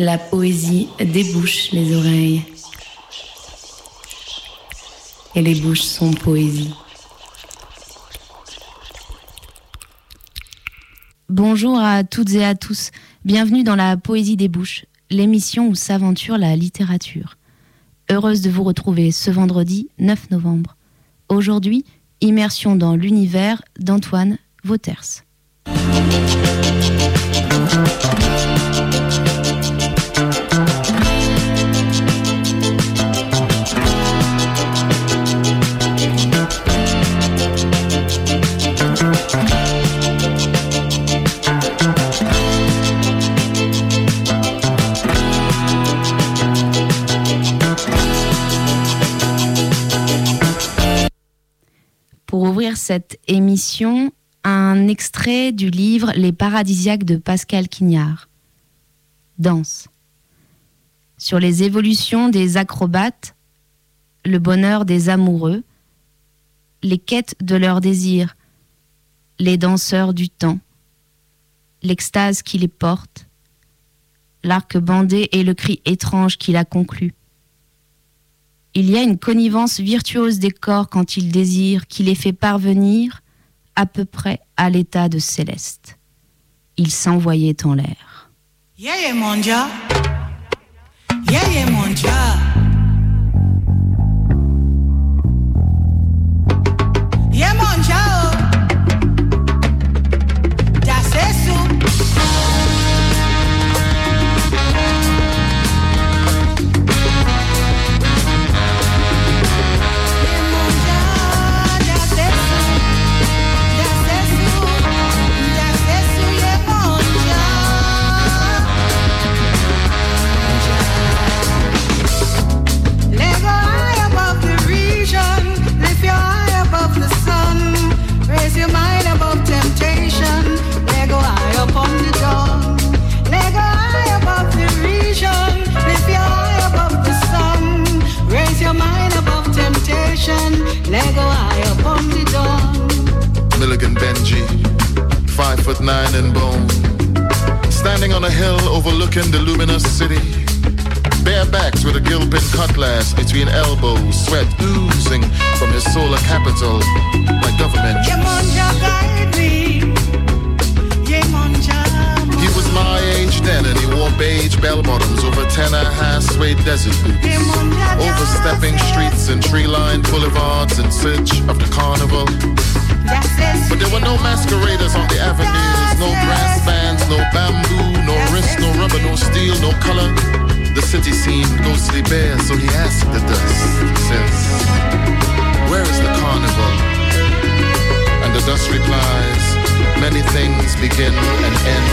La poésie débouche les oreilles. Et les bouches sont poésie. Bonjour à toutes et à tous. Bienvenue dans la Poésie des bouches, l'émission où s'aventure la littérature. Heureuse de vous retrouver ce vendredi 9 novembre. Aujourd'hui, immersion dans l'univers d'Antoine Vauters. Cette émission, un extrait du livre Les paradisiaques de Pascal Quignard. Danse. Sur les évolutions des acrobates, le bonheur des amoureux, les quêtes de leurs désirs, les danseurs du temps, l'extase qui les porte, l'arc bandé et le cri étrange qui la conclut. Il y a une connivence virtuose des corps quand ils désirent, qui les fait parvenir à peu près à l'état de céleste. Ils s'envoyaient en l'air. Benji, five foot nine in bone, standing on a hill overlooking the luminous city. Bare backs with a gilpin cutlass between elbows, sweat oozing from his solar capital like government. Yemonja guide me. Yemonja. He was my age then and he wore beige bell bottoms over tenor high suede desert boots. Overstepping streets and tree-lined boulevards in search of the carnival. But there were no masqueraders on the avenues, no brass bands, no bamboo, no wrist, no rubber, no steel, no color. The city seemed ghostly bare, so he asked the dust, says, Where is the carnival? And the dust replies, Many things begin and end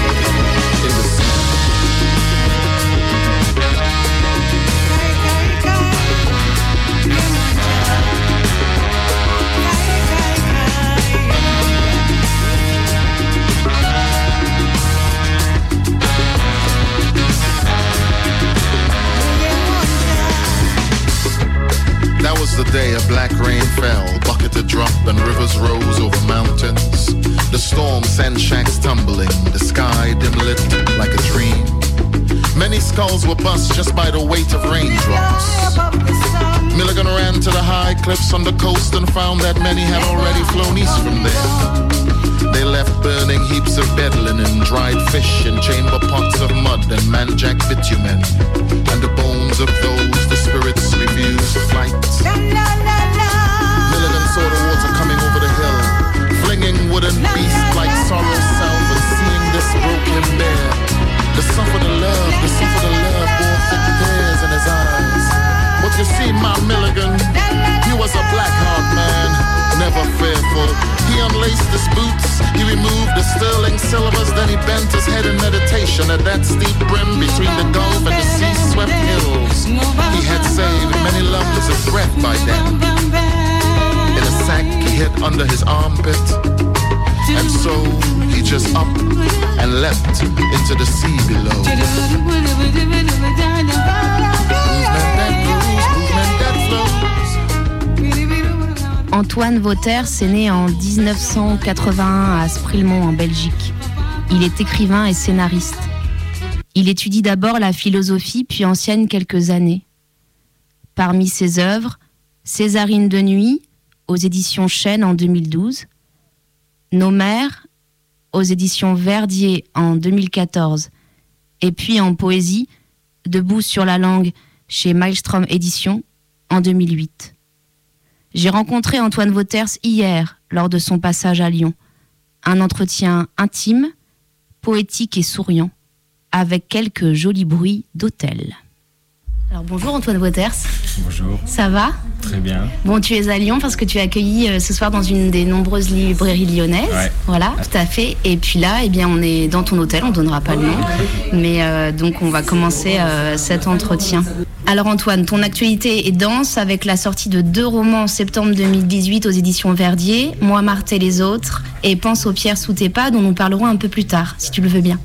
in the sea. The day a black rain fell, bucketed drop and rivers rose over mountains. The storm sent shacks tumbling, the sky dim lit like a dream. Many skulls were bust just by the weight of raindrops. Milligan ran to the high cliffs on the coast and found that many had already flown east from there. They left burning heaps of bed linen, dried fish, and chamber pots of mud and manjack bitumen, and the bones of those the spirits refused flight. Milligan saw the water coming over the hill, flinging wooden beasts like sorrow and seeing this broke him bare. The suffer the love, the suffer the love bore thick tears in his eyes. But you see, my Milligan, he was a black heart man, never fearful. He unlaced his boots, he removed the sterling silvers, then he bent his head in meditation at that steep brim between the Gulf and the sea-swept hills. He had saved many lungs of breath by then. In a sack he hid under his armpit, and so he just up and leapt into the sea below. Movement that moves, movement that flows. Antoine Vauters est né en 1981 à Sprilmont en Belgique. Il est écrivain et scénariste. Il étudie d'abord la philosophie, puis enseigne quelques années. Parmi ses œuvres, Césarine de nuit, aux éditions Chêne en 2012, Nos aux éditions Verdier en 2014, et puis en poésie, Debout sur la langue chez Maelstrom Éditions en 2008. J'ai rencontré Antoine Wauters hier lors de son passage à Lyon. Un entretien intime, poétique et souriant, avec quelques jolis bruits d'hôtel. Alors bonjour Antoine Waters. Bonjour. Ça va? Très bien. Bon, tu es à Lyon parce que tu es accueilli euh, ce soir dans une des nombreuses librairies lyonnaises. Ouais. Voilà, tout à fait. Et puis là, eh bien, on est dans ton hôtel, on donnera pas le nom. Mais euh, donc, on va commencer euh, cet entretien. Alors Antoine, ton actualité est dense avec la sortie de deux romans en septembre 2018 aux éditions Verdier, Moi, Marthe et les autres, et Pense aux pierres sous tes pas, dont nous parlerons un peu plus tard, si tu le veux bien.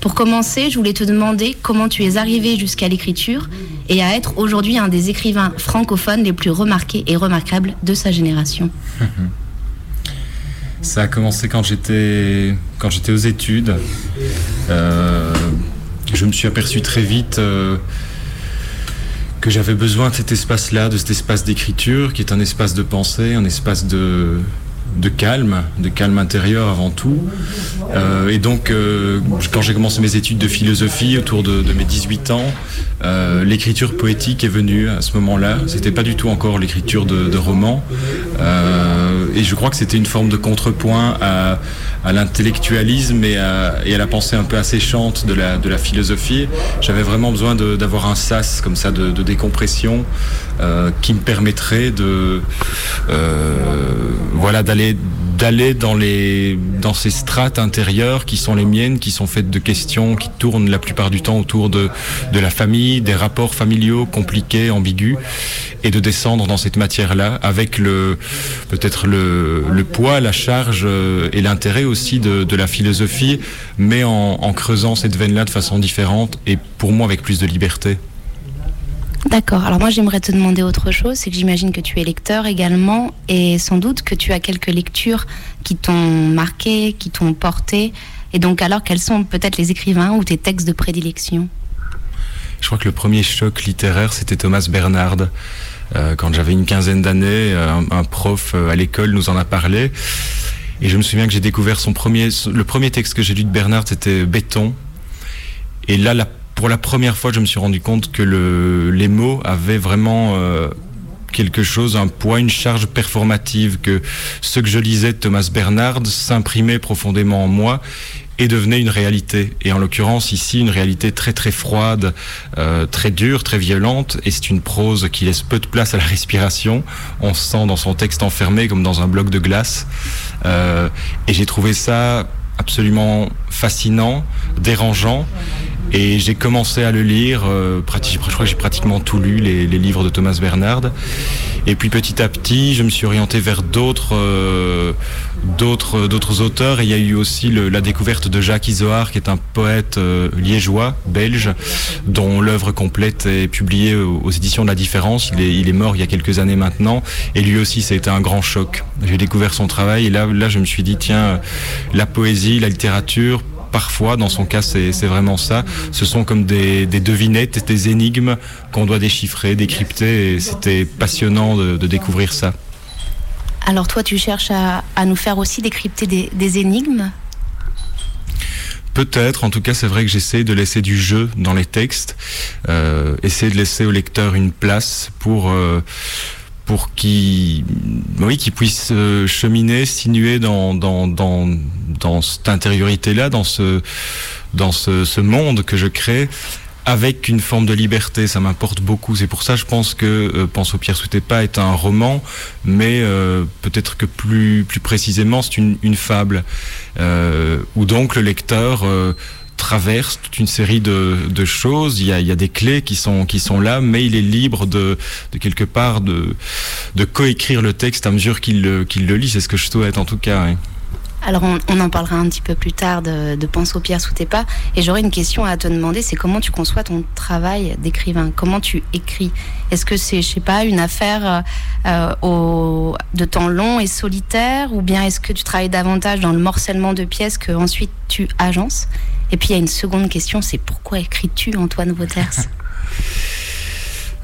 Pour commencer, je voulais te demander comment tu es arrivé jusqu'à l'écriture et à être aujourd'hui un des écrivains francophones les plus remarqués et remarquables de sa génération. Ça a commencé quand j'étais quand j'étais aux études. Euh, je me suis aperçu très vite euh, que j'avais besoin de cet espace-là, de cet espace d'écriture, qui est un espace de pensée, un espace de de calme, de calme intérieur avant tout. Euh, et donc, euh, quand j'ai commencé mes études de philosophie autour de, de mes 18 ans, euh, l'écriture poétique est venue à ce moment-là. C'était pas du tout encore l'écriture de, de romans. Et je crois que c'était une forme de contrepoint à, l'intellectualisme et à, la pensée un peu asséchante de la, de la philosophie. J'avais vraiment besoin d'avoir un sas comme ça de décompression euh, qui me permettrait de euh, voilà d'aller d'aller dans les dans ces strates intérieures qui sont les miennes qui sont faites de questions qui tournent la plupart du temps autour de de la famille des rapports familiaux compliqués ambigus et de descendre dans cette matière là avec le peut-être le, le poids la charge euh, et l'intérêt aussi de, de la philosophie mais en, en creusant cette veine là de façon différente et pour moi avec plus de liberté D'accord. Alors moi, j'aimerais te demander autre chose. C'est que j'imagine que tu es lecteur également et sans doute que tu as quelques lectures qui t'ont marqué, qui t'ont porté. Et donc, alors, quels sont peut-être les écrivains ou tes textes de prédilection? Je crois que le premier choc littéraire, c'était Thomas Bernard. Euh, quand j'avais une quinzaine d'années, euh, un, un prof euh, à l'école nous en a parlé. Et je me souviens que j'ai découvert son premier, le premier texte que j'ai lu de Bernard, c'était Béton. Et là, la, pour la première fois, je me suis rendu compte que le, les mots avaient vraiment euh, quelque chose, un poids, une charge performative, que ce que je lisais de Thomas Bernard s'imprimait profondément en moi et devenait une réalité. Et en l'occurrence ici, une réalité très très froide, euh, très dure, très violente. Et c'est une prose qui laisse peu de place à la respiration. On se sent dans son texte enfermé comme dans un bloc de glace. Euh, et j'ai trouvé ça absolument fascinant, dérangeant. Et j'ai commencé à le lire, euh, je crois que j'ai pratiquement tout lu, les, les livres de Thomas Bernard. Et puis petit à petit, je me suis orienté vers d'autres euh, d'autres d'autres auteurs. Et il y a eu aussi le- la découverte de Jacques Isoard, qui est un poète euh, liégeois, belge, dont l'œuvre complète est publiée aux, aux éditions de La Différence. Il est, il est mort il y a quelques années maintenant. Et lui aussi, ça a été un grand choc. J'ai découvert son travail et là, là, je me suis dit, tiens, la poésie, la littérature, parfois, dans son cas, c'est vraiment ça. Ce sont comme des, des devinettes, des énigmes qu'on doit déchiffrer, décrypter. Et c'était passionnant de, de découvrir ça. Alors toi, tu cherches à, à nous faire aussi décrypter des, des énigmes? Peut-être, en tout cas, c'est vrai que j'essaie de laisser du jeu dans les textes, euh, essayer de laisser au lecteur une place pour euh, pour qu'il oui, qu'il puisse euh, cheminer, sinuer dans dans dans dans cette intériorité là, dans ce dans ce, ce monde que je crée avec une forme de liberté, ça m'importe beaucoup. C'est pour ça, je pense que euh, Pense sous tes pas est un roman, mais euh, peut-être que plus plus précisément, c'est une, une fable euh, où donc le lecteur euh, traverse toute une série de, choses. Il y, a, des clés qui sont là, mais il est libre de, quelque part de coécrire le texte à mesure qu'il le, lit. C'est ce que je souhaite en tout cas. Alors on, en parlera un petit peu plus tard de, Pense aux pierres sous tes pas. Et j'aurais une question à te demander, c'est comment tu conçois ton travail d'écrivain? Comment tu écris? Est-ce que c'est, je sais pas, une affaire euh, de temps long et solitaire? Ou bien est-ce que tu travailles davantage dans le morcellement de pièces que ensuite tu agences? Et puis il y a une seconde question, c'est pourquoi écris-tu Antoine Vauters?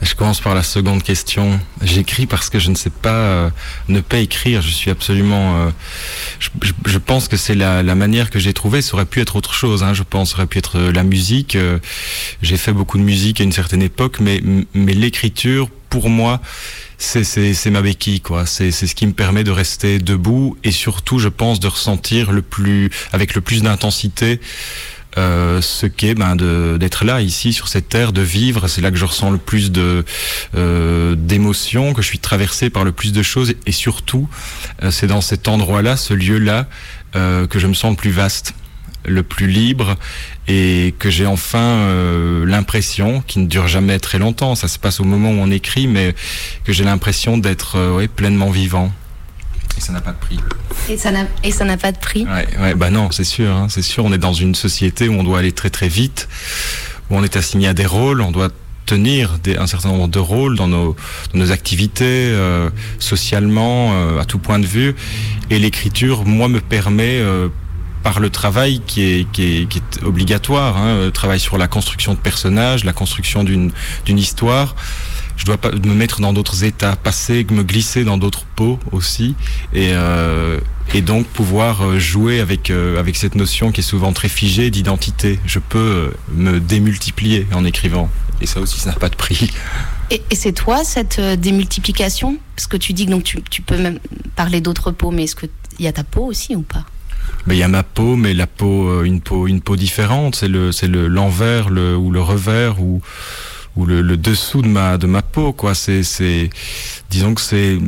Je commence par la seconde question. J'écris parce que je ne sais pas euh, ne pas écrire. Je suis absolument. euh, je, je- je pense que c'est la, la manière que j'ai trouvée. Ça aurait pu être autre chose. Hein, je pense, ça aurait pu être euh, la musique. Euh, j'ai fait beaucoup de musique à une certaine époque, mais mais l'écriture, pour moi, c'est c'est c'est ma béquille quoi. C'est c'est ce qui me permet de rester debout et surtout, je pense, de ressentir le plus avec le plus d'intensité euh, ce qu'est ben, d'être là, ici, sur cette terre, de vivre. C'est là que je ressens le plus de euh, d'émotions, que je suis traversé par le plus de choses. Et surtout, euh, c'est dans cet endroit-là, ce lieu-là, euh, que je me sens le plus vaste, le plus libre, et que j'ai enfin euh, l'impression, qui ne dure jamais très longtemps, ça se passe au moment où on écrit, mais que j'ai l'impression d'être euh, ouais, pleinement vivant. Et ça n'a pas de prix. Et ça n'a et ça n'a pas de prix Ouais, ouais, bah non, c'est sûr, hein, c'est sûr. On est dans une société où on doit aller très très vite, où on est assigné à des rôles, on doit tenir des, un certain nombre de rôles dans nos, dans nos activités, euh, socialement, euh, à tout point de vue. Et l'écriture, moi, me permet, euh, par le travail qui est, qui est, qui est obligatoire, hein, le travail sur la construction de personnages, la construction d'une d'une histoire, je dois pas me mettre dans d'autres états, passer, me glisser dans d'autres peaux aussi, et, euh, et donc pouvoir euh, jouer avec euh, avec cette notion qui est souvent très figée d'identité. Je peux euh, me démultiplier en écrivant, et ça aussi, ça n'a pas de prix. Et, et c'est toi cette euh, démultiplication? Parce que tu dis que donc tu, tu peux même parler d'autres peaux, mais est-ce qu'il y a ta peau aussi ou pas? Mais il y a ma peau, mais la peau, une peau, une peau différente. C'est le, c'est le l'envers, le ou le revers ou ou le, le dessous de ma de ma peau, quoi. C'est c'est, disons que c'est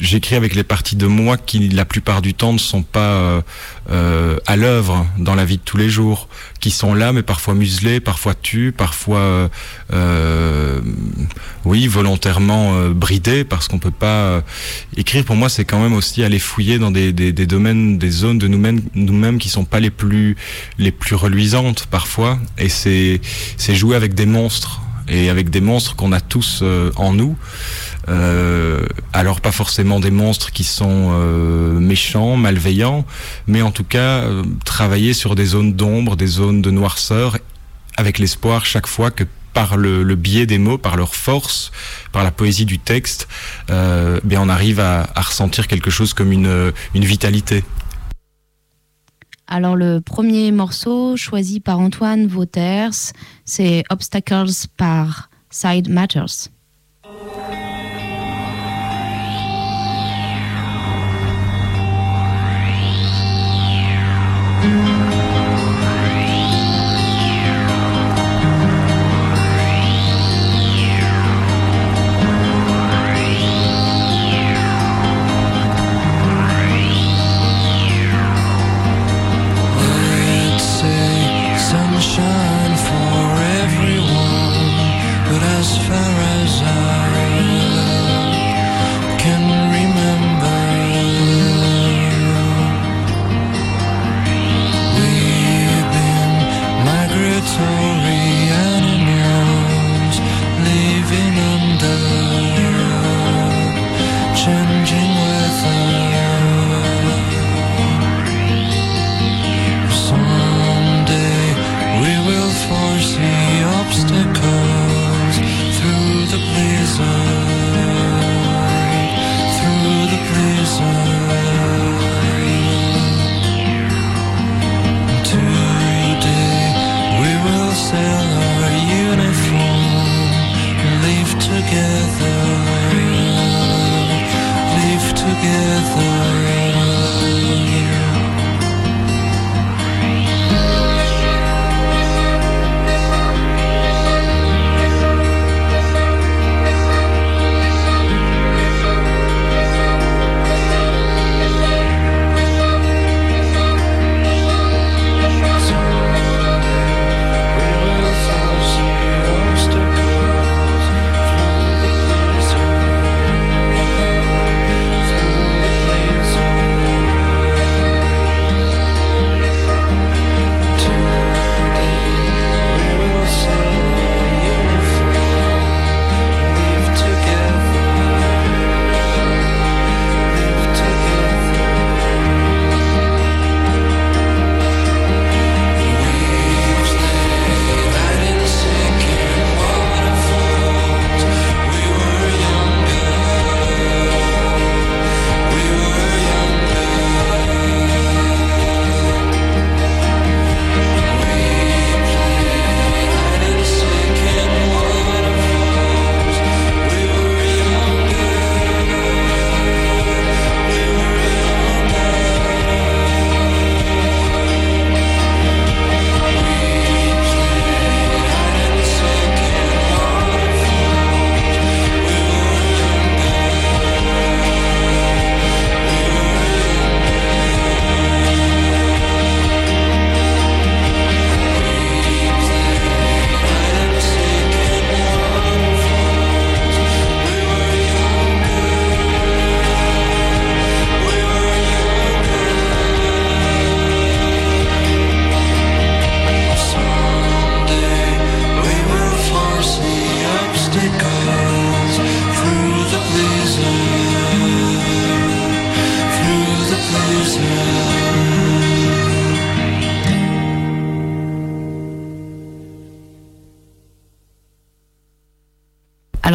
J'écris avec les parties de moi qui, la plupart du temps, ne sont pas euh, euh, à l'œuvre dans la vie de tous les jours, qui sont là, mais parfois muselées, parfois tues, parfois, euh, euh, oui, volontairement euh, bridées, parce qu'on peut pas euh, écrire. Pour moi, c'est quand même aussi aller fouiller dans des, des, des domaines, des zones de nous-mêmes, nous-mêmes qui sont pas les plus, les plus reluisantes parfois, et c'est, c'est jouer avec des monstres et avec des monstres qu'on a tous euh, en nous. Euh, alors pas forcément des monstres qui sont euh, méchants, malveillants, mais en tout cas travailler sur des zones d'ombre, des zones de noirceur, avec l'espoir chaque fois que par le, biais des mots, par leur force, par la poésie du texte, bien on arrive à, ressentir quelque chose comme une vitalité. Alors le premier morceau choisi par Antoine Vauters, c'est Obstacles par Side Matters. Today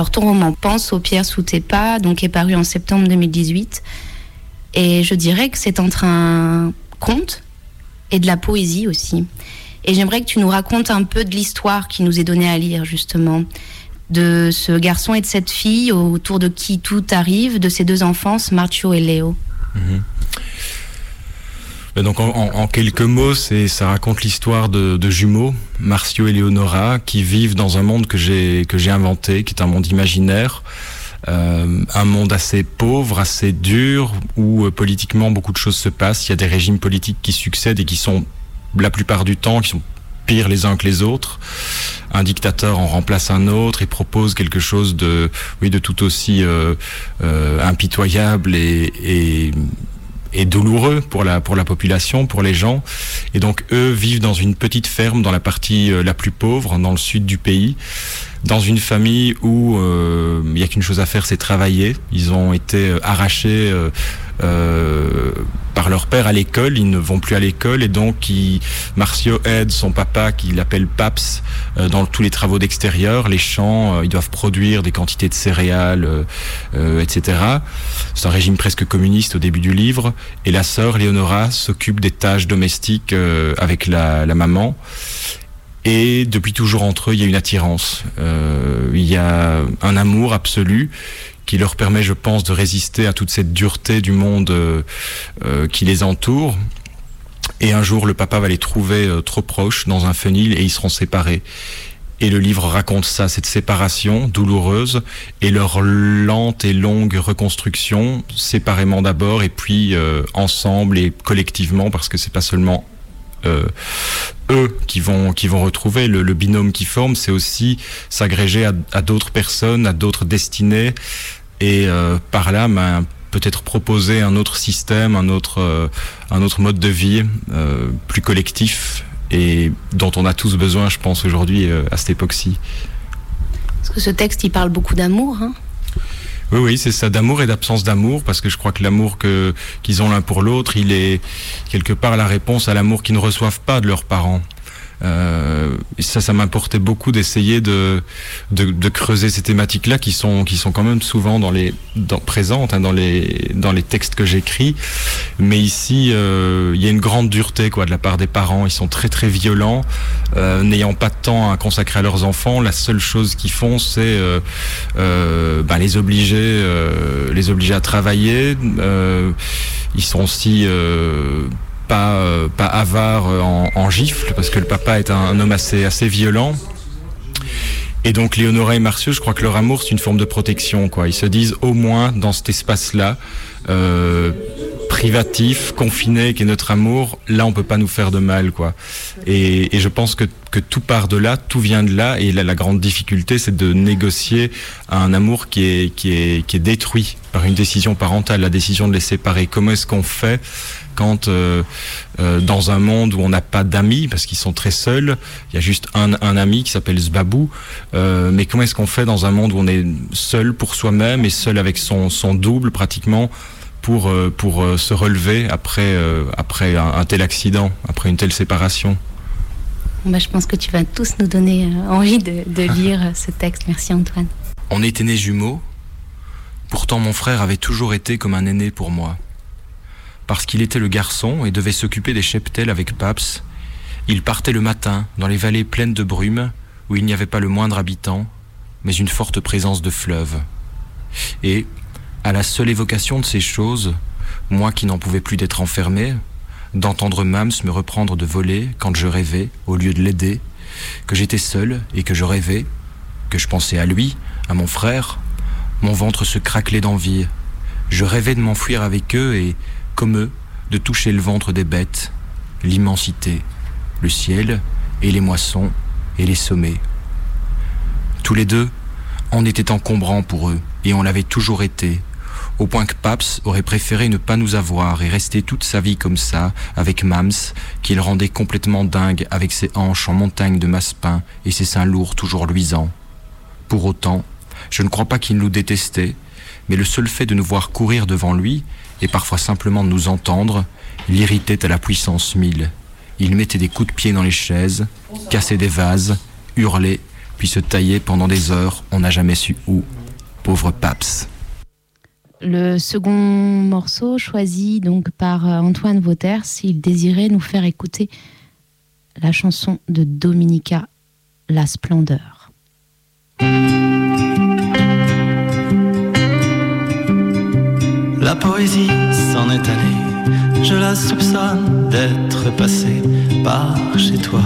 Alors ton roman Pense aux pierres sous tes pas, donc est paru en septembre 2018. Et je dirais que c'est entre un conte et de la poésie aussi. Et j'aimerais que tu nous racontes un peu de l'histoire qui nous est donnée à lire justement, de ce garçon et de cette fille autour de qui tout arrive, de ces deux enfants, Marcio et Léo. Mhm. Donc en, quelques mots, c'est ça raconte l'histoire de, jumeaux, Marcio et Leonora, qui vivent dans un monde que j'ai que j'ai inventé, qui est un monde imaginaire, euh, un monde assez pauvre, assez dur, où euh, politiquement beaucoup de choses se passent. Il y a des régimes politiques qui succèdent et qui sont la plupart du temps qui sont pires les uns que les autres. Un dictateur en remplace un autre et propose quelque chose de, oui, de tout aussi euh, impitoyable et, et et douloureux pour la pour la population, pour les gens. Et donc eux vivent dans une petite ferme dans la partie euh, la plus pauvre, dans le sud du pays, dans une famille où euh, il n'y a qu'une chose à faire, c'est travailler. Ils ont été euh, arrachés euh, par leur père à l'école, ils ne vont plus à l'école et donc il, Marcio aide son papa qui l'appelle Paps euh, dans tous les travaux d'extérieur, les champs, euh, ils doivent produire des quantités de céréales, etc. C'est un régime presque communiste au début du livre et la sœur Léonora s'occupe des tâches domestiques avec la, la maman. Et depuis toujours entre eux, il y a une attirance. Euh, il y a un amour absolu qui leur permet, je pense, de résister à toute cette dureté du monde euh, euh, qui les entoure. Et un jour, le papa va les trouver euh, trop proches dans un fenil et ils seront séparés. Et le livre raconte ça, cette séparation douloureuse et leur lente et longue reconstruction, séparément d'abord et puis ensemble et collectivement, parce que c'est pas seulement eux qui vont qui vont retrouver le, binôme qui forme, c'est aussi s'agréger à, d'autres personnes, à d'autres destinées, et euh, par là ben, peut-être proposer un autre système, un autre, euh, un autre mode de vie euh, plus collectif et dont on a tous besoin, je pense, aujourd'hui à cette époque-ci. Parce que ce texte, il parle beaucoup d'amour. Hein oui, oui, c'est ça, d'amour et d'absence d'amour, parce que je crois que l'amour que qu'ils ont l'un pour l'autre, il est quelque part la réponse à l'amour qu'ils ne reçoivent pas de leurs parents. Euh, ça, ça m'importait beaucoup d'essayer de, de, de, creuser ces thématiques-là qui sont qui sont quand même souvent dans les dans, présentes hein, dans les dans les textes que j'écris. Mais ici, euh, il y a une grande dureté quoi de la part des parents. Ils sont très très violents, euh, n'ayant pas de temps à consacrer à leurs enfants. La seule chose qu'ils font, c'est ben, les obliger les obliger à travailler. ils sont aussi pas, euh, pas avare euh, en, en, gifle, parce que le papa est un, homme assez, assez violent. Et donc Léonora et Martiaux, je crois que leur amour, c'est une forme de protection. Quoi. Ils se disent au moins dans cet espace-là, euh, privatif, confiné, qui est notre amour, là on peut pas nous faire de mal. quoi. Et, et je pense que, que, tout part de là, tout vient de là. Et là, la grande difficulté, c'est de négocier un amour qui est, qui, est, qui est détruit par une décision parentale, la décision de les séparer. Comment est-ce qu'on fait quand euh, euh, dans un monde où on n'a pas d'amis parce qu'ils sont très seuls, il y a juste un, un ami qui s'appelle Zbabou. Euh, mais comment est-ce qu'on fait dans un monde où on est seul pour soi-même et seul avec son, son double pratiquement pour, pour se relever après, après un, un, tel accident, après une telle séparation? Bah, Je pense que tu vas tous nous donner envie de, de lire ce texte. Merci Antoine. On était nés jumeaux. Pourtant mon frère avait toujours été comme un aîné pour moi. Parce qu'il était le garçon et devait s'occuper des cheptels avec Paps, il partait le matin dans les vallées pleines de brume où il n'y avait pas le moindre habitant, mais une forte présence de fleuve. Et, à la seule évocation de ces choses, moi qui n'en pouvais plus d'être enfermé, d'entendre Mams me reprendre de voler quand je rêvais, au lieu de l'aider, que j'étais seul et que je rêvais, que je pensais à lui, à mon frère, mon ventre se craquelait d'envie. Je rêvais de m'enfuir avec eux et, comme eux, de toucher le ventre des bêtes, l'immensité, le ciel et les moissons et les sommets. Tous les deux, on était encombrants pour eux, et on l'avait toujours été, au point que Paps aurait préféré ne pas nous avoir et rester toute sa vie comme ça, avec Mams, qu'il rendait complètement dingue avec ses hanches en montagne de masse-pain et ses seins lourds toujours luisants. Pour autant, je ne crois pas qu'il nous détestait, mais le seul fait de nous voir courir devant lui et parfois simplement de nous entendre, l'irritait à la puissance mille. Il mettait des coups de pied dans les chaises, cassait des vases, hurlait, puis se tailler pendant des heures, on n'a jamais su où. Pauvre Paps. Le second morceau choisi donc par euh, Antoine Vauters, il désirait nous faire écouter la chanson de Dominica, La Splendeur. Poésie s'en est allée, je la soupçonne d'être passée par chez toi.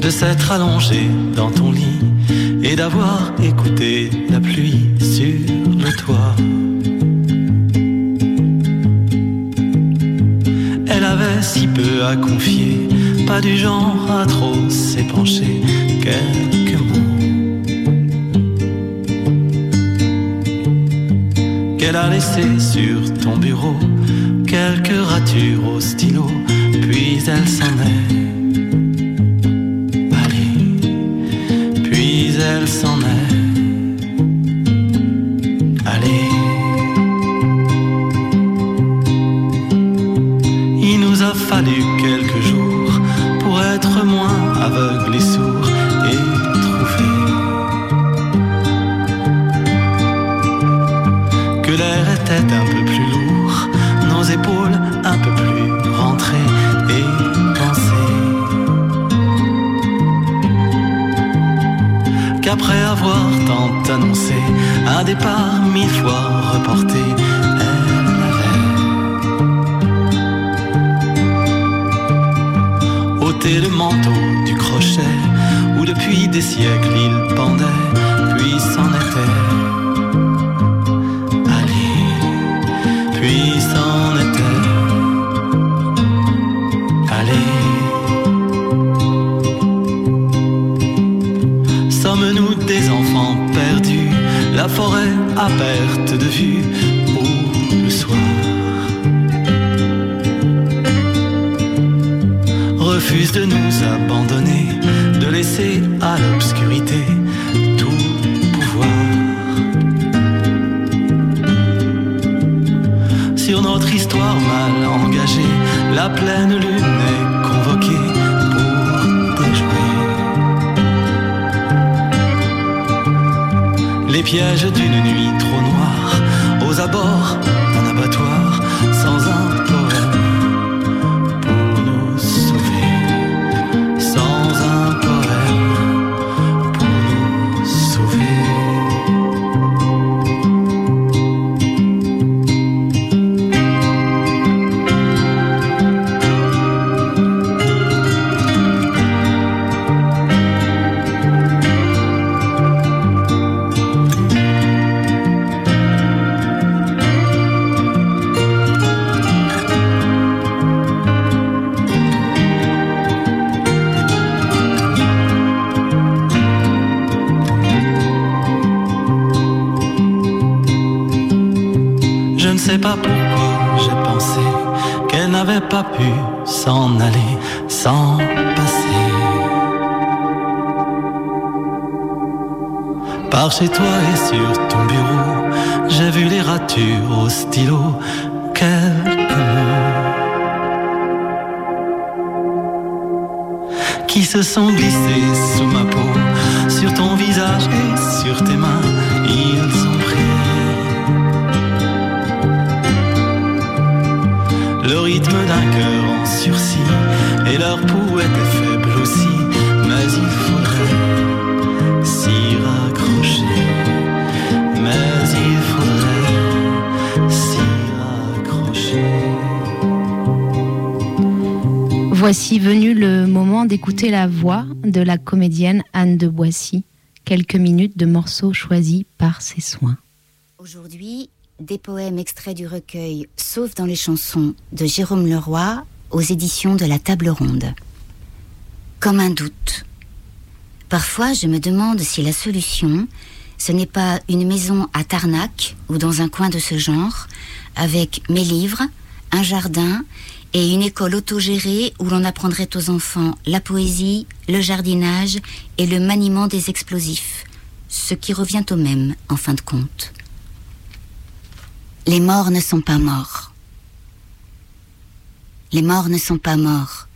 De s'être allongée dans ton lit et d'avoir écouté la pluie sur le toit. Elle avait si peu à confier, pas du genre à trop s'épancher, quelques Qu'elle a laissé sur ton bureau, quelques ratures au stylo, puis elle s'en est. à perte de vue, j'ai pensé qu'elle n'avait pas pu s'en aller sans passer. Par chez toi et sur ton bureau, j'ai vu les ratures au stylo, quelques mots qui se sont glissés sous ma peau, sur ton visage et sur tes mains, rythme d'un cœur en sursis, et leur pouls était faible aussi, mais il faudrait s'y raccrocher, mais il faudrait s'y raccrocher. Voici venu le moment d'écouter la voix de la comédienne Anne de Boissy, quelques minutes de morceaux choisis par ses soins. Aujourd'hui, des poèmes extraits du recueil Sauf dans les chansons de Jérôme Leroy aux éditions de la Table Ronde. Comme un doute. Parfois, je me demande si la solution, ce n'est pas une maison à Tarnac ou dans un coin de ce genre, avec mes livres, un jardin et une école autogérée où l'on apprendrait aux enfants la poésie, le jardinage et le maniement des explosifs, ce qui revient au même en fin de compte. Les morts ne sont pas morts. Les morts ne sont pas morts.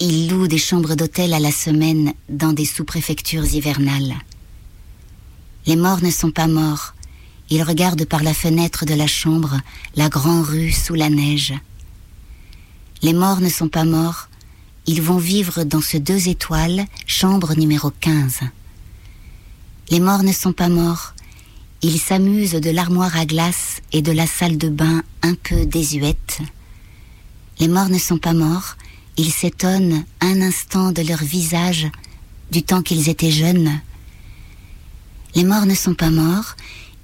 Ils louent des chambres d'hôtel à la semaine dans des sous-préfectures hivernales. Les morts ne sont pas morts. Ils regardent par la fenêtre de la chambre la grande rue sous la neige. Les morts ne sont pas morts. Ils vont vivre dans ce deux étoiles, chambre numéro 15. Les morts ne sont pas morts. Ils s'amusent de l'armoire à glace et de la salle de bain un peu désuète. Les morts ne sont pas morts. Ils s'étonnent un instant de leur visage du temps qu'ils étaient jeunes. Les morts ne sont pas morts.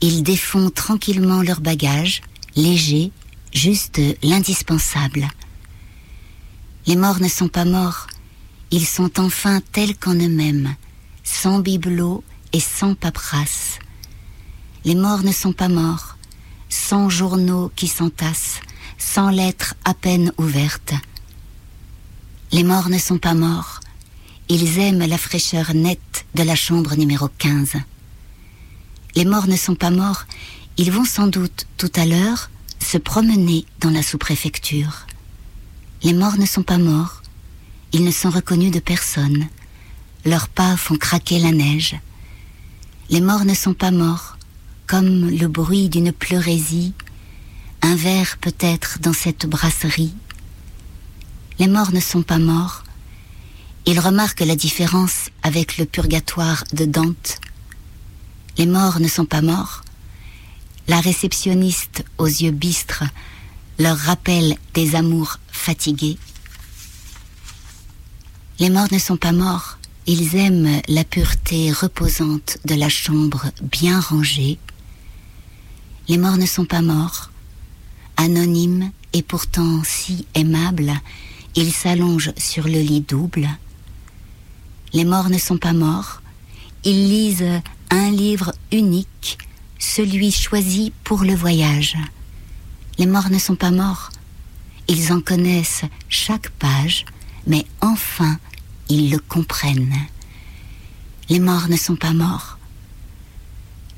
Ils défont tranquillement leurs bagages, légers, juste l'indispensable. Les morts ne sont pas morts. Ils sont enfin tels qu'en eux-mêmes, sans bibelot et sans paperasse. Les morts ne sont pas morts, sans journaux qui s'entassent, sans lettres à peine ouvertes. Les morts ne sont pas morts. Ils aiment la fraîcheur nette de la chambre numéro 15. Les morts ne sont pas morts. Ils vont sans doute tout à l'heure se promener dans la sous-préfecture. Les morts ne sont pas morts. Ils ne sont reconnus de personne. Leurs pas font craquer la neige. Les morts ne sont pas morts, comme le bruit d'une pleurésie, un verre peut-être dans cette brasserie. Les morts ne sont pas morts. Ils remarquent la différence avec le purgatoire de Dante. Les morts ne sont pas morts. La réceptionniste aux yeux bistres leur rappelle des amours fatigués. Les morts ne sont pas morts. Ils aiment la pureté reposante de la chambre bien rangée. Les morts ne sont pas morts. Anonymes et pourtant si aimables, ils s'allongent sur le lit double. Les morts ne sont pas morts. Ils lisent un livre unique, celui choisi pour le voyage. Les morts ne sont pas morts. Ils en connaissent chaque page, mais enfin ils le comprennent. Les morts ne sont pas morts.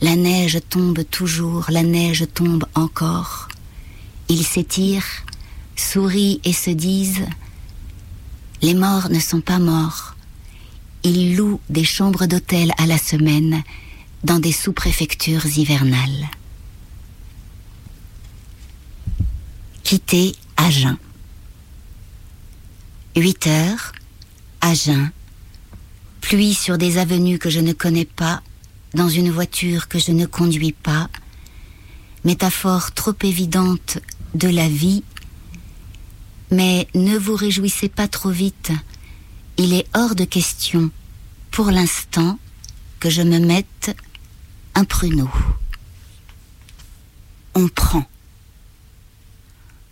La neige tombe toujours, la neige tombe encore. Ils s'étirent, sourient et se disent Les morts ne sont pas morts. Ils louent des chambres d'hôtel à la semaine dans des sous-préfectures hivernales. Quitter Agen. 8 heures, Agen. Pluie sur des avenues que je ne connais pas, dans une voiture que je ne conduis pas. Métaphore trop évidente de la vie. Mais ne vous réjouissez pas trop vite. Il est hors de question, pour l'instant, que je me mette un pruneau. On prend.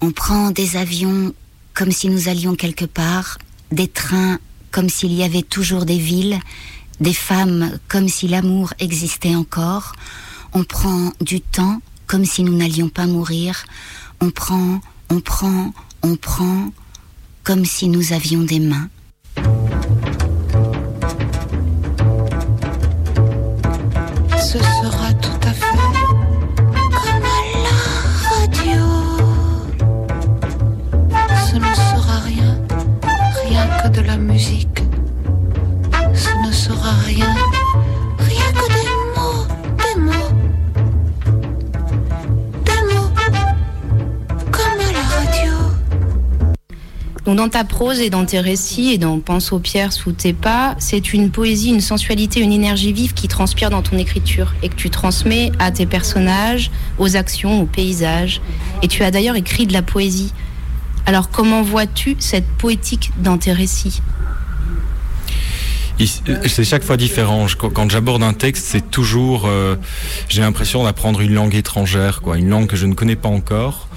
On prend des avions comme si nous allions quelque part, des trains comme s'il y avait toujours des villes, des femmes comme si l'amour existait encore. On prend du temps comme si nous n'allions pas mourir. On prend, on prend, on prend comme si nous avions des mains. Donc dans ta prose et dans tes récits et dans Pense aux pierres sous tes pas, c'est une poésie, une sensualité, une énergie vive qui transpire dans ton écriture et que tu transmets à tes personnages, aux actions, aux paysages. Et tu as d'ailleurs écrit de la poésie. Alors comment vois-tu cette poétique dans tes récits? C'est chaque fois différent. Quand j'aborde un texte, c'est toujours, euh, j'ai l'impression d'apprendre une langue étrangère, quoi, une langue que je ne connais pas encore.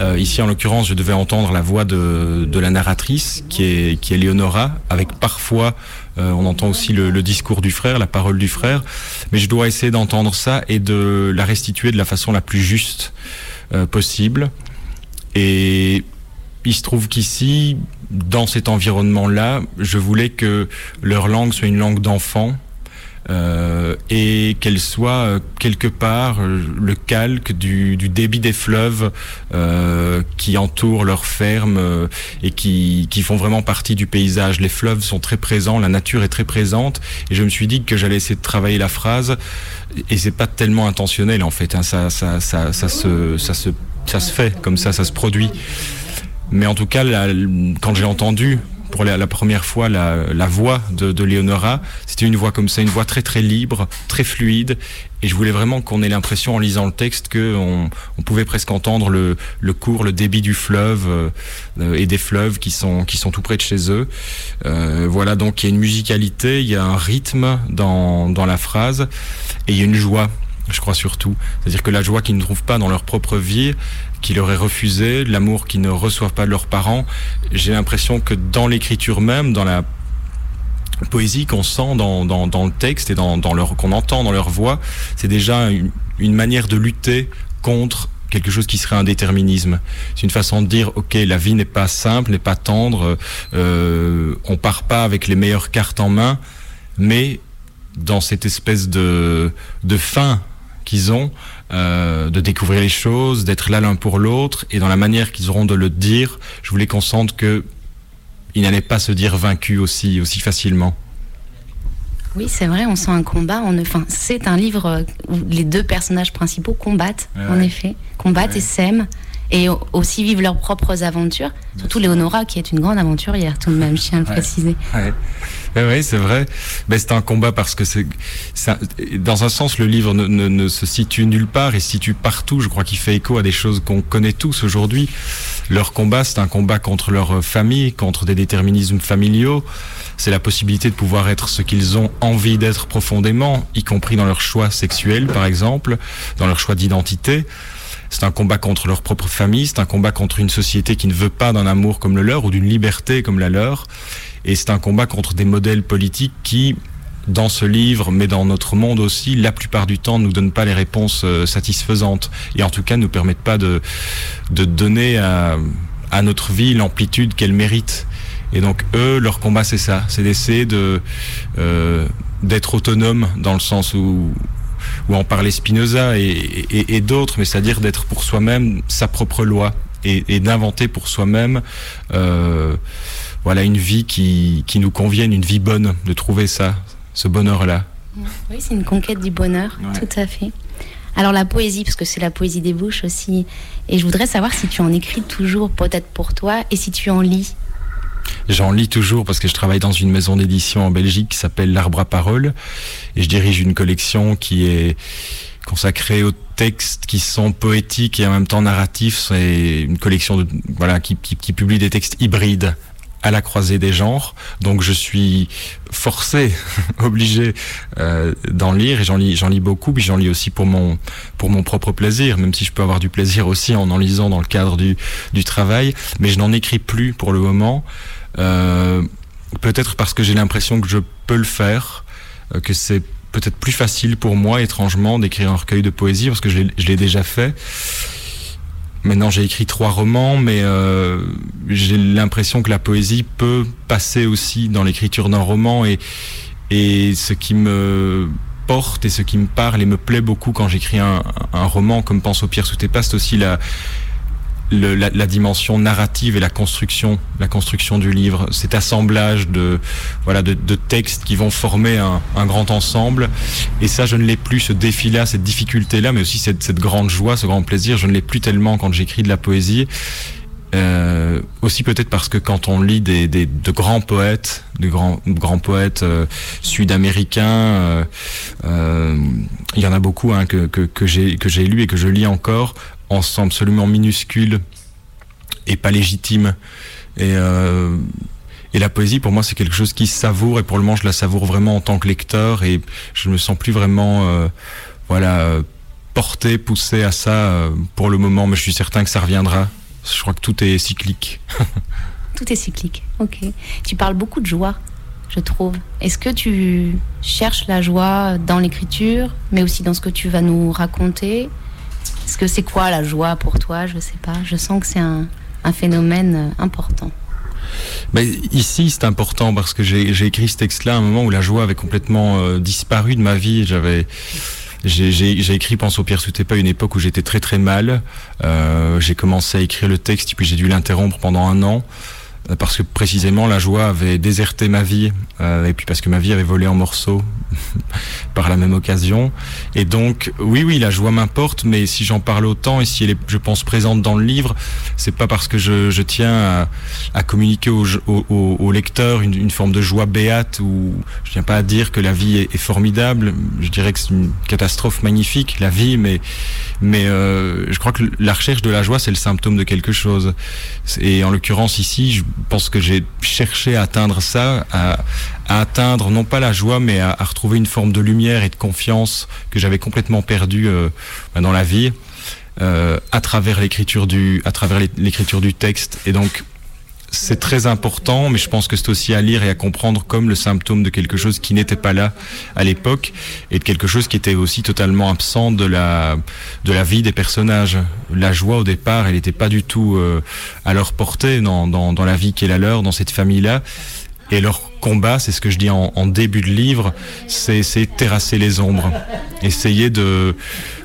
Euh, ici, en l'occurrence, je devais entendre la voix de, de la narratrice, qui est, qui est Léonora, avec parfois, euh, on entend aussi le, le discours du frère, la parole du frère, mais je dois essayer d'entendre ça et de la restituer de la façon la plus juste euh, possible. Et il se trouve qu'ici, dans cet environnement-là, je voulais que leur langue soit une langue d'enfant, euh, et qu'elle soit euh, quelque part euh, le calque du, du débit des fleuves euh, qui entourent leurs fermes euh, et qui, qui font vraiment partie du paysage. Les fleuves sont très présents, la nature est très présente et je me suis dit que j'allais essayer de travailler la phrase et c'est pas tellement intentionnel en fait. Hein, ça, ça, ça, se, se, ça se fait comme ça, ça se produit. Mais en tout cas, la- quand j'ai entendu pour la, première fois la, voix de, Léonora, c'était une voix comme ça, une voix très très libre, très fluide. Et je voulais vraiment qu'on ait l'impression en lisant le texte que on, pouvait presque entendre le, le cours, le débit du fleuve euh, euh, et des fleuves qui sont, qui sont tout près de chez eux. Euh, voilà, donc il y a une musicalité, il y a un rythme dans, dans la phrase et il y a une joie. Je crois surtout. C'est-à-dire que la joie qu'ils ne trouvent pas dans leur propre vie, qui leur est refusée, l'amour qu'ils ne reçoivent pas de leurs parents, j'ai l'impression que dans l'écriture même, dans la poésie qu'on sent dans, le texte et dans, qu'on entend dans leur voix, c'est déjà une, manière de lutter contre quelque chose qui serait un déterminisme. C'est une façon de dire, ok, la vie n'est pas simple, n'est pas tendre, euh, on part pas avec les meilleures cartes en main, mais dans cette espèce de fin qu'ils ont, euh, de découvrir les choses, d'être là l'un pour l'autre, et dans la manière qu'ils auront de le dire, je voulais qu'on sente que ils n'allaient pas se dire vaincus aussi, aussi facilement. Oui, c'est vrai, on sent un combat. En... Enfin, c'est un livre où les deux personnages principaux combattent, Ouais, en effet, combattent Ouais. et s'aiment, et au- aussi vivent leurs propres aventures. Surtout Léonora, qui est une grande aventurière, tout de même, je tiens à le Ouais. préciser. Ouais, ouais, c'est vrai. Mais c'est un combat parce que c'est, dans un sens, le livre ne, ne- ne se situe nulle part et se situe partout. Je crois qu'il fait écho à des choses qu'on connaît tous aujourd'hui. Leur combat, c'est un combat contre leur famille, contre des déterminismes familiaux. C'est la possibilité de pouvoir être ce qu'ils ont envie d'être profondément, y compris dans leur choix sexuel, par exemple, dans leur choix d'identité. C'est un combat contre leur propre famille, c'est un combat contre une société qui ne veut pas d'un amour comme le leur ou d'une liberté comme la leur. Et c'est un combat contre des modèles politiques qui, dans ce livre, mais dans notre monde aussi, la plupart du temps, ne nous donnent pas les réponses euh, satisfaisantes. Et en tout cas, ne nous permettent pas de, de donner à, à notre vie l'amplitude qu'elle mérite. Et donc, eux, leur combat, c'est ça. C'est d'essayer de, euh, d'être autonome dans le sens où, où en parlait Spinoza et, et, et d'autres, mais c'est-à-dire d'être pour soi-même sa propre loi et, et d'inventer pour soi-même euh, voilà une vie qui, qui nous convienne, une vie bonne, de trouver ça, ce bonheur-là. Oui, c'est une conquête du bonheur, Ouais. tout à fait. Alors la poésie, parce que c'est la poésie des bouches aussi, et je voudrais savoir si tu en écris toujours, peut-être pour toi, et si tu en lis. J'en lis toujours parce que je travaille dans une maison d'édition en Belgique qui s'appelle L'Arbre à Parole et je dirige une collection qui est consacrée aux textes qui sont poétiques et en même temps narratifs. C'est une collection de, voilà, qui, qui, qui publie des textes hybrides à la croisée des genres. Donc je suis forcé, obligé euh, d'en lire et j'en lis, j'en lis beaucoup. Puis j'en lis aussi pour mon pour mon propre plaisir, même si je peux avoir du plaisir aussi en en lisant dans le cadre du du travail. Mais je n'en écris plus pour le moment. Euh, peut-être parce que j'ai l'impression que je peux le faire, euh, que c'est peut-être plus facile pour moi, étrangement, d'écrire un recueil de poésie parce que je l'ai- je l'ai déjà fait. Maintenant, j'ai écrit trois romans, mais euh, j'ai l'impression que la poésie peut passer aussi dans l'écriture d'un roman et, ce qui me porte et ce qui me parle et me plaît beaucoup quand j'écris un, un roman comme Pense aux pierres sous tes pas, c'est aussi la, le- la, la dimension narrative et la construction, la construction du livre, cet assemblage de voilà de, de textes qui vont former un, un grand ensemble. Et ça, je ne l'ai plus ce défi-là, cette difficulté-là, mais aussi cette, cette grande joie, ce grand plaisir. Je ne l'ai plus tellement quand j'écris de la poésie. Euh, aussi peut-être parce que quand on lit des, des de grands poètes, de grands grands poètes euh, sud-américains, euh, euh, il y en a beaucoup hein, que que, j'ai que j'ai lu et que je lis encore, en sont absolument minuscules et pas légitimes. Et euh, et la poésie, pour moi, c'est quelque chose qui savoure, et pour le moment, je la savoure vraiment en tant que lecteur, et je me sens plus vraiment, euh, voilà, porté, poussé à ça euh, pour le moment, mais je suis certain que ça reviendra. Je crois que tout est cyclique. Tout est cyclique. Ok. Tu parles beaucoup de joie, je trouve. Est-ce que tu cherches la joie dans l'écriture, mais aussi dans ce que tu vas nous raconter Est-ce que c'est quoi la joie pour toi? Je sais pas. Je sens que c'est un, phénomène euh, important. Mais ici, c'est important parce que j'ai écrit ce texte-là à un moment où la joie avait complètement euh, disparu de ma vie. J'avais j'ai écrit Pense au Pierre pas une époque où j'étais très très mal. Euh, j'ai commencé à écrire le texte, puis j'ai dû l'interrompre pendant un an parce que précisément la joie avait déserté ma vie et puis parce que ma vie avait volé en morceaux par la même occasion. Et donc oui oui la joie m'importe mais si j'en parle autant et si elle est je pense présente dans le livre c'est pas parce que je, je tiens à, à communiquer au, au, au lecteur une, une, forme de joie béate ou je tiens pas à dire que la vie est, est formidable. Je dirais que c'est une catastrophe magnifique la vie mais mais euh, je crois que la recherche de la joie c'est le symptôme de quelque chose. Et en l'occurrence ici je pense que j'ai cherché à atteindre ça, à, à, atteindre non pas la joie, mais à, à, retrouver une forme de lumière et de confiance que j'avais complètement perdue euh, dans la vie, euh, à travers l'écriture du, à travers l'écriture du texte. Et donc, c'est très important, mais je pense que c'est aussi à lire et à comprendre comme le symptôme de quelque chose qui n'était pas là à l'époque et de quelque chose qui était aussi totalement absent de la, de la vie des personnages. La joie au départ, elle n'était pas du tout euh, à leur portée dans, dans, dans la vie qui est la leur, dans cette famille-là. Et leur combat, c'est ce que je dis en, en début de livre, c'est terrasser les ombres, essayer de,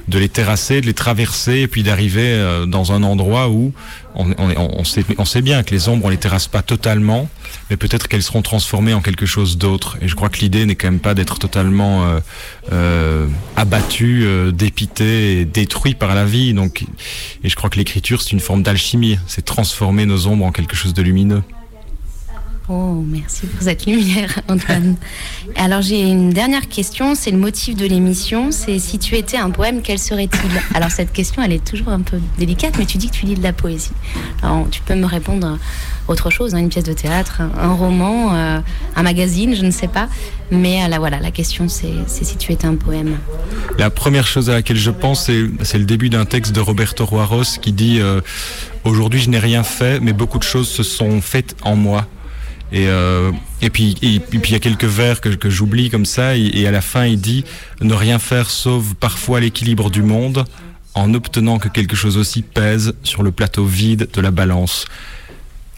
de les terrasser, de les traverser et puis d'arriver euh, dans un endroit où on, on, on, sait, on sait bien que les ombres, on les terrasse pas totalement, mais peut-être qu'elles seront transformées en quelque chose d'autre. Et je crois que l'idée n'est quand même pas d'être totalement euh, euh, abattu, euh, dépité, et détruit par la vie. Donc, et je crois que l'écriture, c'est une forme d'alchimie, c'est transformer nos ombres en quelque chose de lumineux. Oh, merci pour cette lumière, Antoine. Alors, j'ai une dernière question. C'est le motif de l'émission. C'est si tu étais un poème, quel serait-il? Alors, cette question, elle est toujours un peu délicate, mais tu dis que tu lis de la poésie. Alors, tu peux me répondre autre chose, hein, une pièce de théâtre, un roman, euh, un magazine, je ne sais pas. Mais euh, là, voilà, la question, c'est si tu étais un poème. La première chose à laquelle je pense, c'est le début d'un texte de Roberto Roaros qui dit euh, Aujourd'hui, je n'ai rien fait, mais beaucoup de choses se sont faites en moi. Et, euh, et puis et, puis il y a quelques vers que, j'oublie comme ça et, à la fin il dit ne rien faire sauve parfois l'équilibre du monde en obtenant que quelque chose aussi pèse sur le plateau vide de la balance.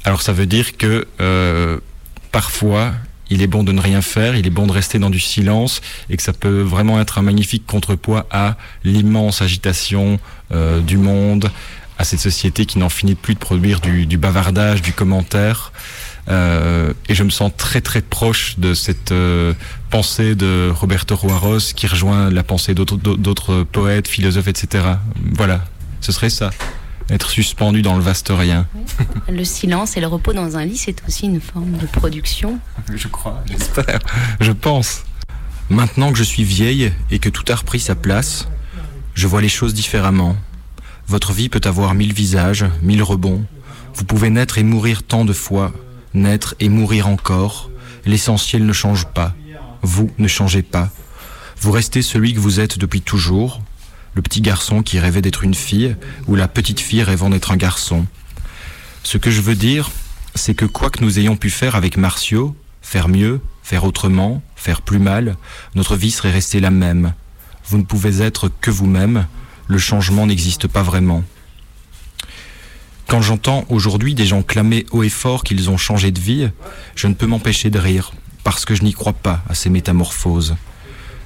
Alors ça veut dire que euh, parfois il est bon de ne rien faire, il est bon de rester dans du silence et que ça peut vraiment être un magnifique contrepoids à l'immense agitation euh, du monde, à cette société qui n'en finit plus de produire du, du bavardage, du commentaire. Euh, et je me sens très très proche de cette euh, pensée de Roberto Juarez qui rejoint la pensée d'autres poètes, philosophes, etc. Voilà, ce serait ça. Être suspendu dans le vaste rien. Le silence et le repos dans un lit, c'est aussi une forme de production. Je crois, j'espère, je pense. Maintenant que je suis vieille et que tout a repris sa place, je vois les choses différemment. Votre vie peut avoir mille visages, mille rebonds. Vous pouvez naître et mourir tant de fois, naître et mourir encore, l'essentiel ne change pas. Vous ne changez pas. Vous restez celui que vous êtes depuis toujours, le petit garçon qui rêvait d'être une fille, ou la petite fille rêvant d'être un garçon. Ce que je veux dire, c'est que quoi que nous ayons pu faire avec Martiaux, faire mieux, faire autrement, faire plus mal, notre vie serait restée la même. Vous ne pouvez être que vous-même, le changement n'existe pas vraiment. Quand j'entends aujourd'hui des gens clamer haut et fort qu'ils ont changé de vie, je ne peux m'empêcher de rire, parce que je n'y crois pas à ces métamorphoses.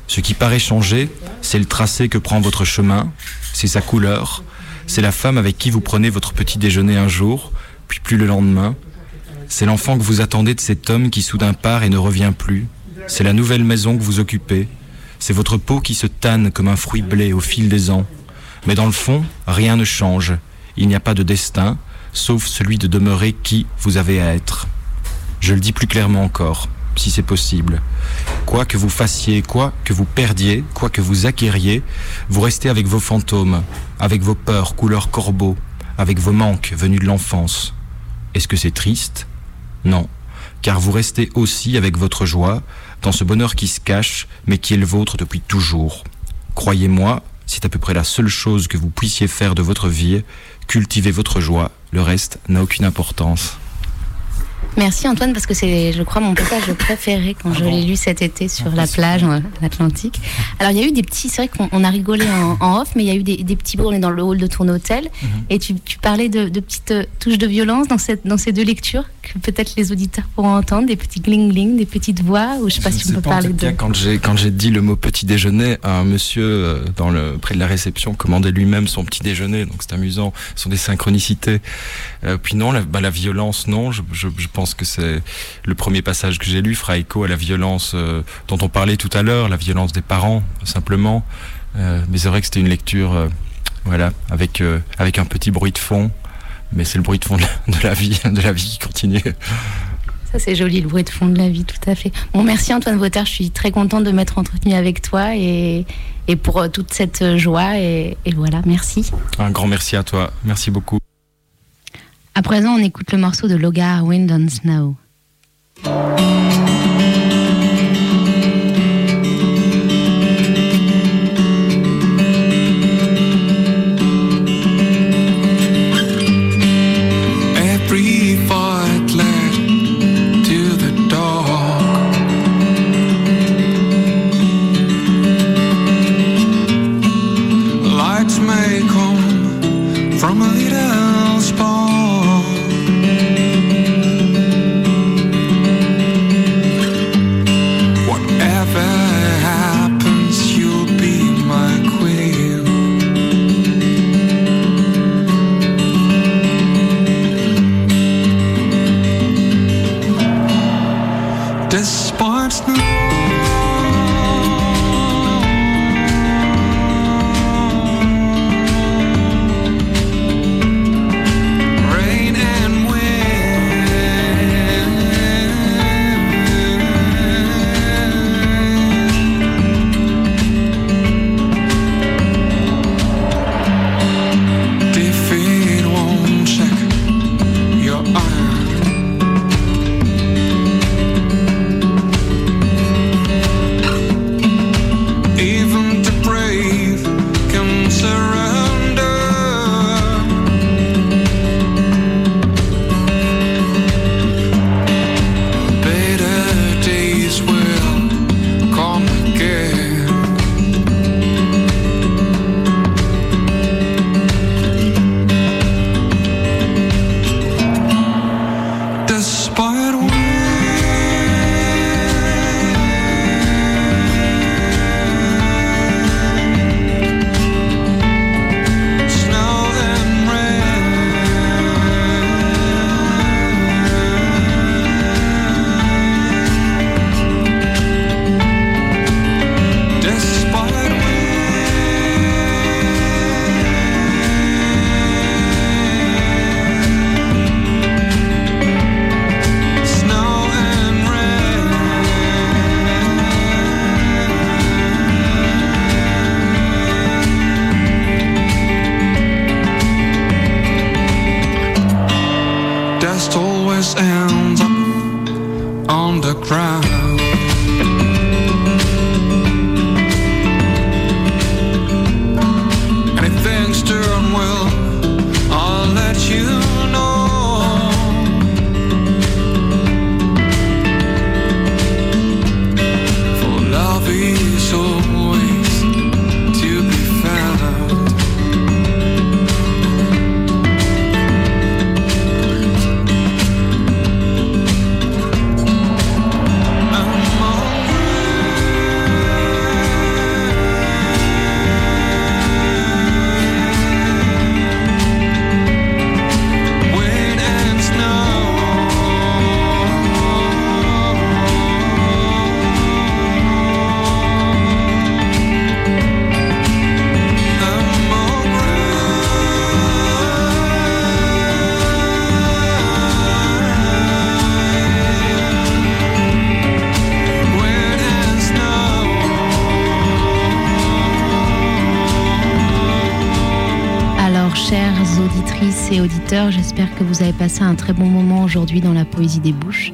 Ce qui paraît changer, c'est le tracé que prend votre chemin, c'est sa couleur, c'est la femme avec qui vous prenez votre petit déjeuner un jour, puis plus le lendemain. C'est l'enfant que vous attendez de cet homme qui soudain part et ne revient plus. C'est la nouvelle maison que vous occupez. C'est votre peau qui se tanne comme un fruit blé au fil des ans. Mais dans le fond, rien ne change. Il n'y a pas de destin, sauf celui de demeurer qui vous avez à être. Je le dis plus clairement encore, si c'est possible. Quoi que vous fassiez, quoi que vous perdiez, quoi que vous acquériez, vous restez avec vos fantômes, avec vos peurs couleur corbeau, avec vos manques venus de l'enfance. Est-ce que c'est triste? Non, car vous restez aussi avec votre joie, dans ce bonheur qui se cache, mais qui est le vôtre depuis toujours. Croyez-moi, c'est à peu près la seule chose que vous puissiez faire de votre vie, cultivez votre joie, le reste n'a aucune importance. Merci Antoine parce que c'est, je crois, mon passage préféré quand Ah je bon l'ai lu cet été sur la plage en Atlantique. Alors il y a eu des petits, c'est vrai qu'on on a rigolé en, en off, mais il y a eu des, des petits bruits. On est dans le hall de ton hôtel Mhm. et tu, tu parlais de, de petites euh, touches de violence dans, cette, dans ces deux lectures que peut-être les auditeurs pourront entendre, des petits gling gling, des petites voix, ou je sais pas Je si ne on peut parler cas, de. quand j'ai quand j'ai dit le mot petit déjeuner, un monsieur euh, dans le près de la réception commandait lui-même son petit déjeuner, donc c'est amusant. Ce sont des synchronicités. Euh, puis non, la, bah, la violence, non. Je, je, je pense que c'est le premier passage que j'ai lu fera écho à la violence euh, dont on parlait tout à l'heure, la violence des parents, simplement. Euh, mais c'est vrai que c'était une lecture, euh, voilà, avec avec un petit bruit de fond. Mais c'est le bruit de fond de la, de la vie, de la vie qui continue. Ça c'est joli, le bruit de fond de la vie, tout à fait. Bon, merci Antoine Vauter, je suis très contente de m'être entretenue avec toi et, et pour toute cette joie. Et, et voilà, merci. Un grand merci à toi. Merci beaucoup. À présent, on écoute le morceau de Logar, Wind on Snow. From a little et auditeurs, j'espère que vous avez passé un très bon moment aujourd'hui dans la Poésie des Bouches.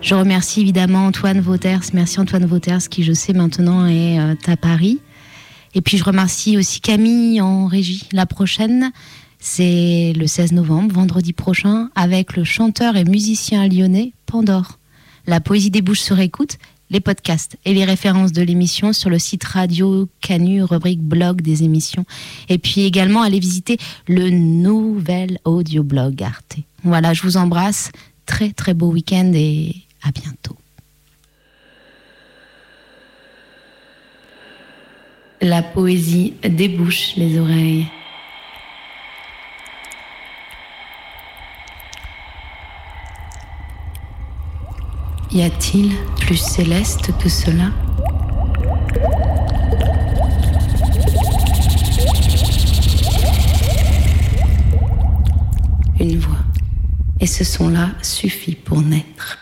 Je remercie évidemment Antoine Vauters. Merci Antoine Vauters qui, je sais maintenant, est euh, à Paris. Et puis, je remercie aussi Camille en régie. La prochaine, c'est le 16 novembre, vendredi prochain, avec le chanteur et musicien lyonnais Pandore. La poésie des bouches se réécoute, les podcasts et les références de l'émission sur le site Radio Canu, rubrique blog des émissions. Et puis également aller visiter le nouvel audioblog Arte. Voilà, je vous embrasse. Très très beau week-end et à bientôt. La poésie débouche les oreilles. Y a-t-il plus céleste que cela? Une voix. Et ce son-là suffit pour naître.